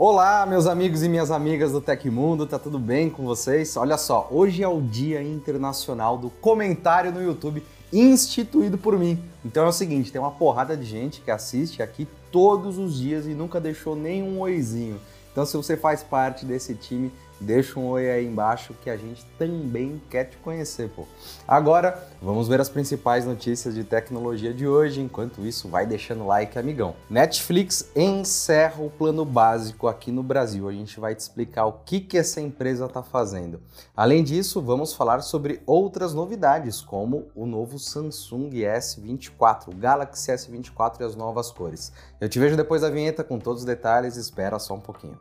Olá, meus amigos e minhas amigas do Tecmundo, tá tudo bem com vocês? Olha só, hoje é o Dia Internacional do Comentário no YouTube, instituído por mim. Então é o seguinte, tem uma porrada de gente que assiste aqui todos os dias e nunca deixou nenhum oizinho. Então se você faz parte desse time, deixa um oi aí embaixo que a gente também quer te conhecer, pô. Agora, vamos ver as principais notícias de tecnologia de hoje. Enquanto isso, vai deixando like, amigão. Netflix encerra o plano básico aqui no Brasil. A gente vai te explicar o que, que essa empresa está fazendo. Além disso, vamos falar sobre outras novidades, como o novo Samsung S24, o Galaxy S24 e as novas cores. Eu te vejo depois da vinheta com todos os detalhes, espera só um pouquinho.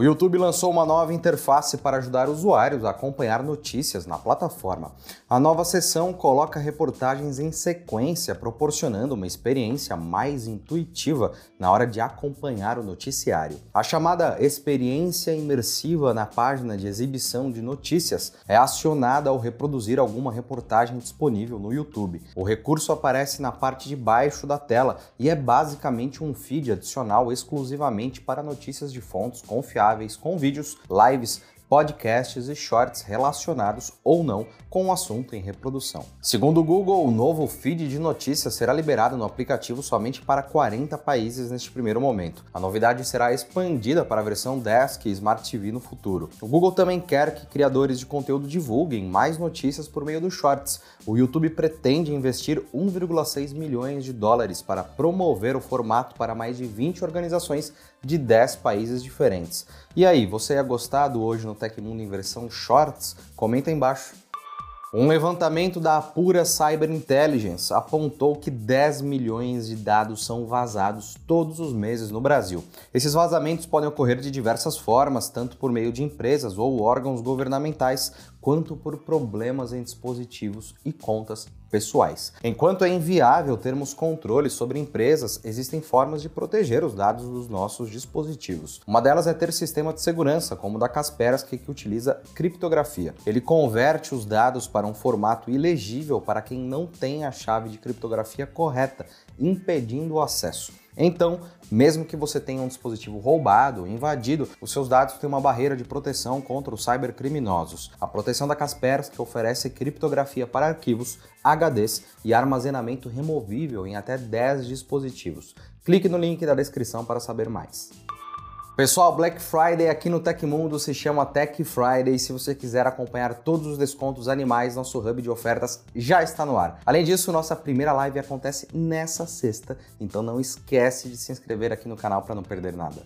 O YouTube lançou uma nova interface para ajudar usuários a acompanhar notícias na plataforma. A nova seção coloca reportagens em sequência, proporcionando uma experiência mais intuitiva na hora de acompanhar o noticiário. A chamada experiência imersiva na página de exibição de notícias é acionada ao reproduzir alguma reportagem disponível no YouTube. O recurso aparece na parte de baixo da tela e é basicamente um feed adicional exclusivamente para notícias de fontes confiáveis com vídeos, lives, podcasts e shorts relacionados ou não com o assunto em reprodução. Segundo o Google, o novo feed de notícias será liberado no aplicativo somente para 40 países neste primeiro momento. A novidade será expandida para a versão Desk e Smart TV no futuro. O Google também quer que criadores de conteúdo divulguem mais notícias por meio dos shorts. O YouTube pretende investir 1,6 milhões de dólares para promover o formato para mais de 20 organizações de 10 países diferentes. E aí, você é gostado hoje no Tecmundo em versão Shorts? Comenta aí embaixo. Um levantamento da Apura Cyber Intelligence apontou que 10 milhões de dados são vazados todos os meses no Brasil. Esses vazamentos podem ocorrer de diversas formas, tanto por meio de empresas ou órgãos governamentais, quanto por problemas em dispositivos e contas pessoais. Enquanto é inviável termos controle sobre empresas, existem formas de proteger os dados dos nossos dispositivos. Uma delas é ter sistema de segurança, como o da Kaspersky, que utiliza criptografia. Ele converte os dados para um formato ilegível para quem não tem a chave de criptografia correta, impedindo o acesso. Então, mesmo que você tenha um dispositivo roubado, invadido, os seus dados têm uma barreira de proteção contra os cybercriminosos. A proteção da Kaspersky oferece criptografia para arquivos, HDs e armazenamento removível em até 10 dispositivos. Clique no link da descrição para saber mais. Pessoal, Black Friday aqui no Tecmundo se chama Tech Friday. Se você quiser acompanhar todos os descontos animais, nosso hub de ofertas já está no ar. Além disso, nossa primeira live acontece nessa sexta, então não esquece de se inscrever aqui no canal para não perder nada.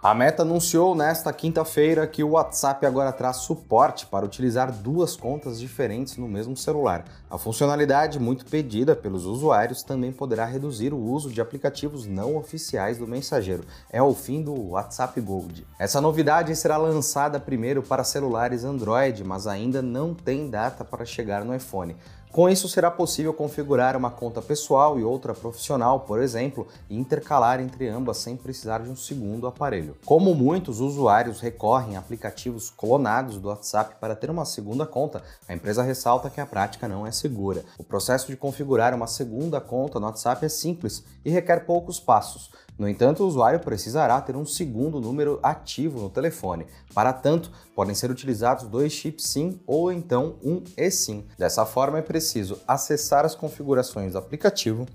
A Meta anunciou nesta quinta-feira que o WhatsApp agora traz suporte para utilizar duas contas diferentes no mesmo celular. A funcionalidade, muito pedida pelos usuários, também poderá reduzir o uso de aplicativos não oficiais do mensageiro. É o fim do WhatsApp Gold. Essa novidade será lançada primeiro para celulares Android, mas ainda não tem data para chegar no iPhone. Com isso, será possível configurar uma conta pessoal e outra profissional, por exemplo, e intercalar entre ambas sem precisar de um segundo aparelho. Como muitos usuários recorrem a aplicativos clonados do WhatsApp para ter uma segunda conta, a empresa ressalta que a prática não é segura. O processo de configurar uma segunda conta no WhatsApp é simples e requer poucos passos. No entanto, o usuário precisará ter um segundo número ativo no telefone. Para tanto, podem ser utilizados dois chips SIM ou então um eSIM. Dessa forma, é preciso acessar as configurações do aplicativo,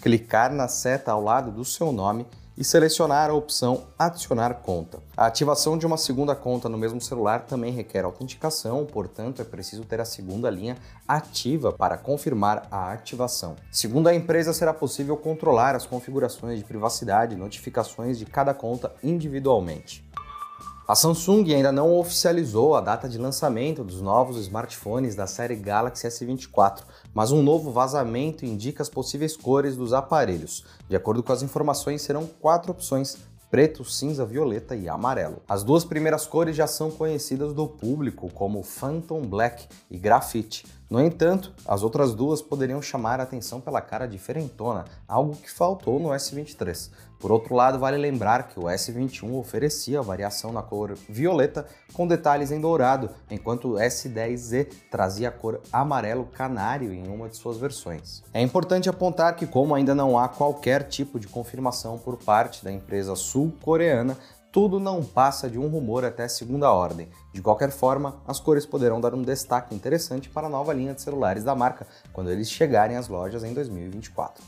clicar na seta ao lado do seu nome e selecionar a opção Adicionar conta. A ativação de uma segunda conta no mesmo celular também requer autenticação, portanto, é preciso ter a segunda linha ativa para confirmar a ativação. Segundo a empresa, será possível controlar as configurações de privacidade e notificações de cada conta individualmente. A Samsung ainda não oficializou a data de lançamento dos novos smartphones da série Galaxy S24, mas um novo vazamento indica as possíveis cores dos aparelhos. De acordo com as informações, serão quatro opções preto, cinza, violeta e amarelo. As duas primeiras cores já são conhecidas do público como Phantom Black e Graphite. No entanto, as outras duas poderiam chamar a atenção pela cara diferentona, algo que faltou no S23. Por outro lado, vale lembrar que o S21 oferecia variação na cor violeta com detalhes em dourado, enquanto o S10Z trazia a cor amarelo canário em uma de suas versões. É importante apontar que, como ainda não há qualquer tipo de confirmação por parte da empresa sul-coreana, tudo não passa de um rumor até segunda ordem. De qualquer forma, as cores poderão dar um destaque interessante para a nova linha de celulares da marca quando eles chegarem às lojas em 2024.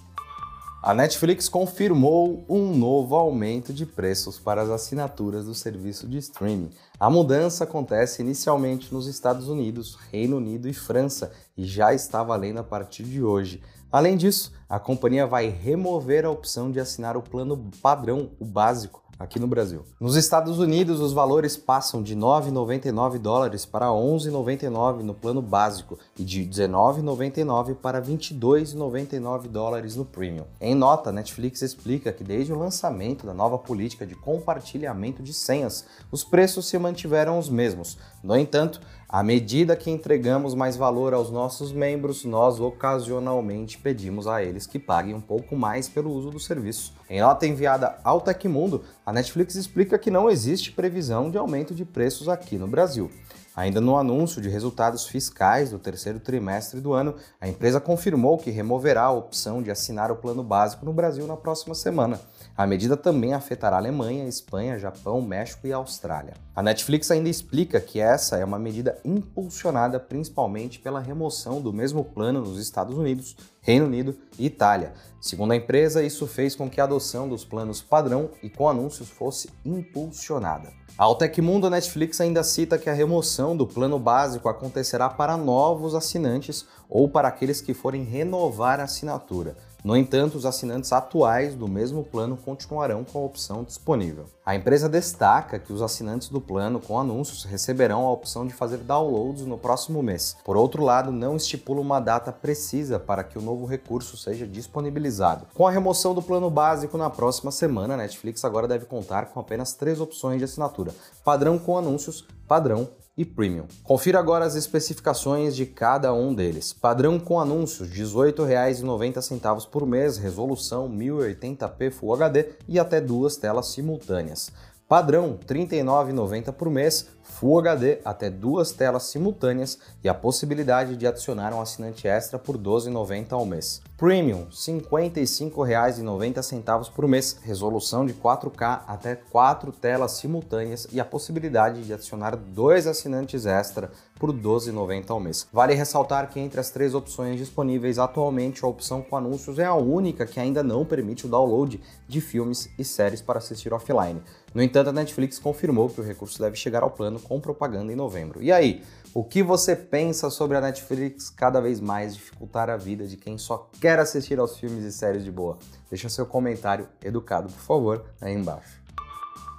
A Netflix confirmou um novo aumento de preços para as assinaturas do serviço de streaming. A mudança acontece inicialmente nos Estados Unidos, Reino Unido e França e já está valendo a partir de hoje. Além disso, a companhia vai remover a opção de assinar o plano padrão, o básico, aqui no Brasil. Nos Estados Unidos, os valores passam de 9,99 dólares para 11,99 no plano básico e de 19,99 para 22,99 dólares no premium. Em nota, Netflix explica que desde o lançamento da nova política de compartilhamento de senhas, os preços se mantiveram os mesmos. No entanto, à medida que entregamos mais valor aos nossos membros, nós ocasionalmente pedimos a eles que paguem um pouco mais pelo uso do serviço. Em nota enviada ao Tecmundo, a Netflix explica que não existe previsão de aumento de preços aqui no Brasil. Ainda no anúncio de resultados fiscais do terceiro trimestre do ano, a empresa confirmou que removerá a opção de assinar o plano básico no Brasil na próxima semana. A medida também afetará a Alemanha, Espanha, Japão, México e Austrália. A Netflix ainda explica que essa é uma medida impulsionada principalmente pela remoção do mesmo plano nos Estados Unidos, Reino Unido e Itália. Segundo a empresa, isso fez com que a adoção dos planos padrão e com anúncios fosse impulsionada. Ao Tecmundo, a Netflix ainda cita que a remoção do plano básico acontecerá para novos assinantes ou para aqueles que forem renovar a assinatura. No entanto, os assinantes atuais do mesmo plano continuarão com a opção disponível. A empresa destaca que os assinantes do plano com anúncios receberão a opção de fazer downloads no próximo mês. Por outro lado, não estipula uma data precisa para que o novo recurso seja disponibilizado. Com a remoção do plano básico na próxima semana, a Netflix agora deve contar com apenas três opções de assinatura: padrão com anúncios, padrão e Premium. Confira agora as especificações de cada um deles. Padrão com anúncios, R$ 18,90 por mês, resolução 1080p Full HD e até duas telas simultâneas. Padrão, R$ 39,90 por mês, Full HD até duas telas simultâneas e a possibilidade de adicionar um assinante extra por R$ 12,90 ao mês. Premium, R$ 55,90 por mês, resolução de 4K até quatro telas simultâneas e a possibilidade de adicionar dois assinantes extra por R$ 12,90 ao mês. Vale ressaltar que entre as três opções disponíveis atualmente, a opção com anúncios é a única que ainda não permite o download de filmes e séries para assistir offline. No entanto, a Netflix confirmou que o recurso deve chegar ao plano com propaganda em novembro. E aí, o que você pensa sobre a Netflix cada vez mais dificultar a vida de quem só quer assistir aos filmes e séries de boa? Deixa seu comentário educado, por favor, aí embaixo.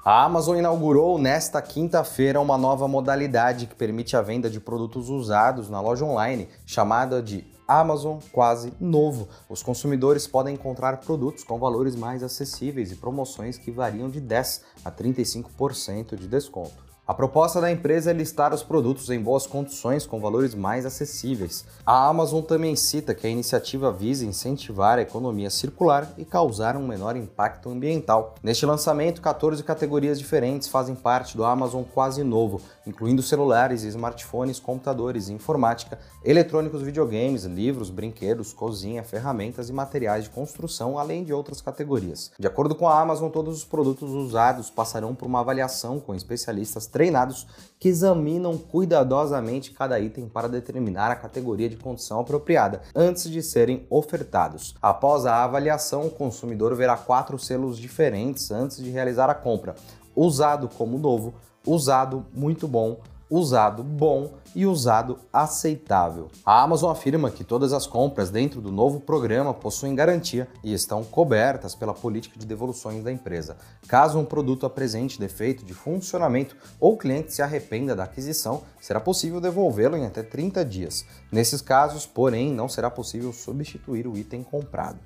A Amazon inaugurou nesta quinta-feira uma nova modalidade que permite a venda de produtos usados na loja online, chamada de Amazon Quase Novo. Os consumidores podem encontrar produtos com valores mais acessíveis e promoções que variam de 10 a 35% de desconto. A proposta da empresa é listar os produtos em boas condições com valores mais acessíveis. A Amazon também cita que a iniciativa visa incentivar a economia circular e causar um menor impacto ambiental. Neste lançamento, 14 categorias diferentes fazem parte do Amazon Quase Novo, incluindo celulares, smartphones, computadores, informática, eletrônicos, videogames, livros, brinquedos, cozinha, ferramentas e materiais de construção, além de outras categorias. De acordo com a Amazon, todos os produtos usados passarão por uma avaliação com especialistas treinados que examinam cuidadosamente cada item para determinar a categoria de condição apropriada antes de serem ofertados. Após a avaliação, o consumidor verá quatro selos diferentes antes de realizar a compra: usado como novo, usado muito bom, usado bom e usado aceitável. A Amazon afirma que todas as compras dentro do novo programa possuem garantia e estão cobertas pela política de devoluções da empresa. Caso um produto apresente defeito de funcionamento ou o cliente se arrependa da aquisição, será possível devolvê-lo em até 30 dias. Nesses casos, porém, não será possível substituir o item comprado.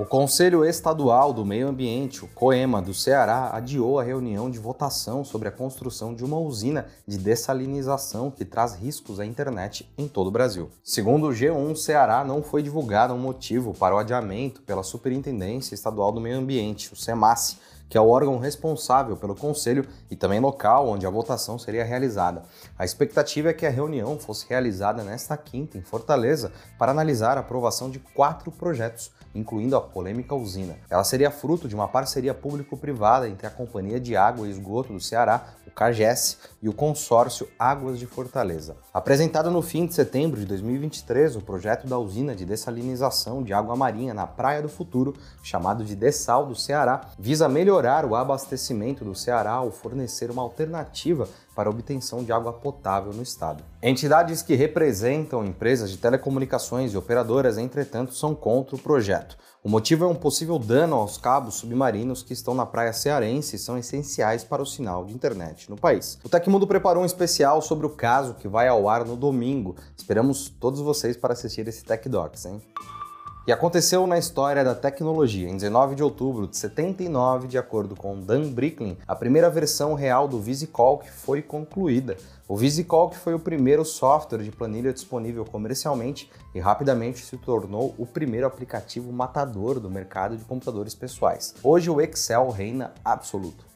O Conselho Estadual do Meio Ambiente, o COEMA do Ceará, adiou a reunião de votação sobre a construção de uma usina de dessalinização que traz riscos à internet em todo o Brasil. Segundo o G1 Ceará, não foi divulgado um motivo para o adiamento pela Superintendência Estadual do Meio Ambiente, o SEMASSE, que é o órgão responsável pelo conselho e também local onde a votação seria realizada. A expectativa é que a reunião fosse realizada nesta quinta em Fortaleza para analisar a aprovação de quatro projetos, incluindo a polêmica usina. Ela seria fruto de uma parceria público-privada entre a Companhia de Água e Esgoto do Ceará, o CAGES, e o consórcio Águas de Fortaleza. Apresentado no fim de setembro de 2023, o projeto da usina de dessalinização de água marinha na Praia do Futuro, chamado de Dessal do Ceará, visa melhorar o abastecimento do Ceará ao fornecer uma alternativa para a obtenção de água potável no estado. Entidades que representam empresas de telecomunicações e operadoras, entretanto, são contra o projeto. O motivo é um possível dano aos cabos submarinos que estão na praia cearense e são essenciais para o sinal de internet no país. O Tecmundo preparou um especial sobre o caso que vai ao ar no domingo. Esperamos todos vocês para assistir esse Tech Docs, hein? E aconteceu na história da tecnologia. Em 19 de outubro de 79, de acordo com Dan Bricklin, a primeira versão real do VisiCalc foi concluída. O VisiCalc foi o primeiro software de planilha disponível comercialmente e rapidamente se tornou o primeiro aplicativo matador do mercado de computadores pessoais. Hoje o Excel reina absoluto.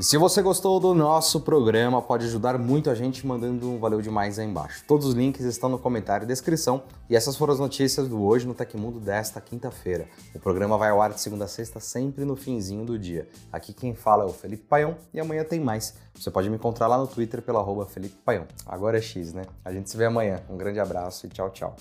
E se você gostou do nosso programa, pode ajudar muito a gente mandando um valeu demais aí embaixo. Todos os links estão no comentário e descrição. E essas foram as notícias do Hoje no Tecmundo desta quinta-feira. O programa vai ao ar de segunda a sexta, sempre no finzinho do dia. Aqui quem fala é o Felipe Paião e amanhã tem mais. Você pode me encontrar lá no Twitter pelo arroba Felipe Paião. Agora é X, né? A gente se vê amanhã. Um grande abraço e tchau, tchau.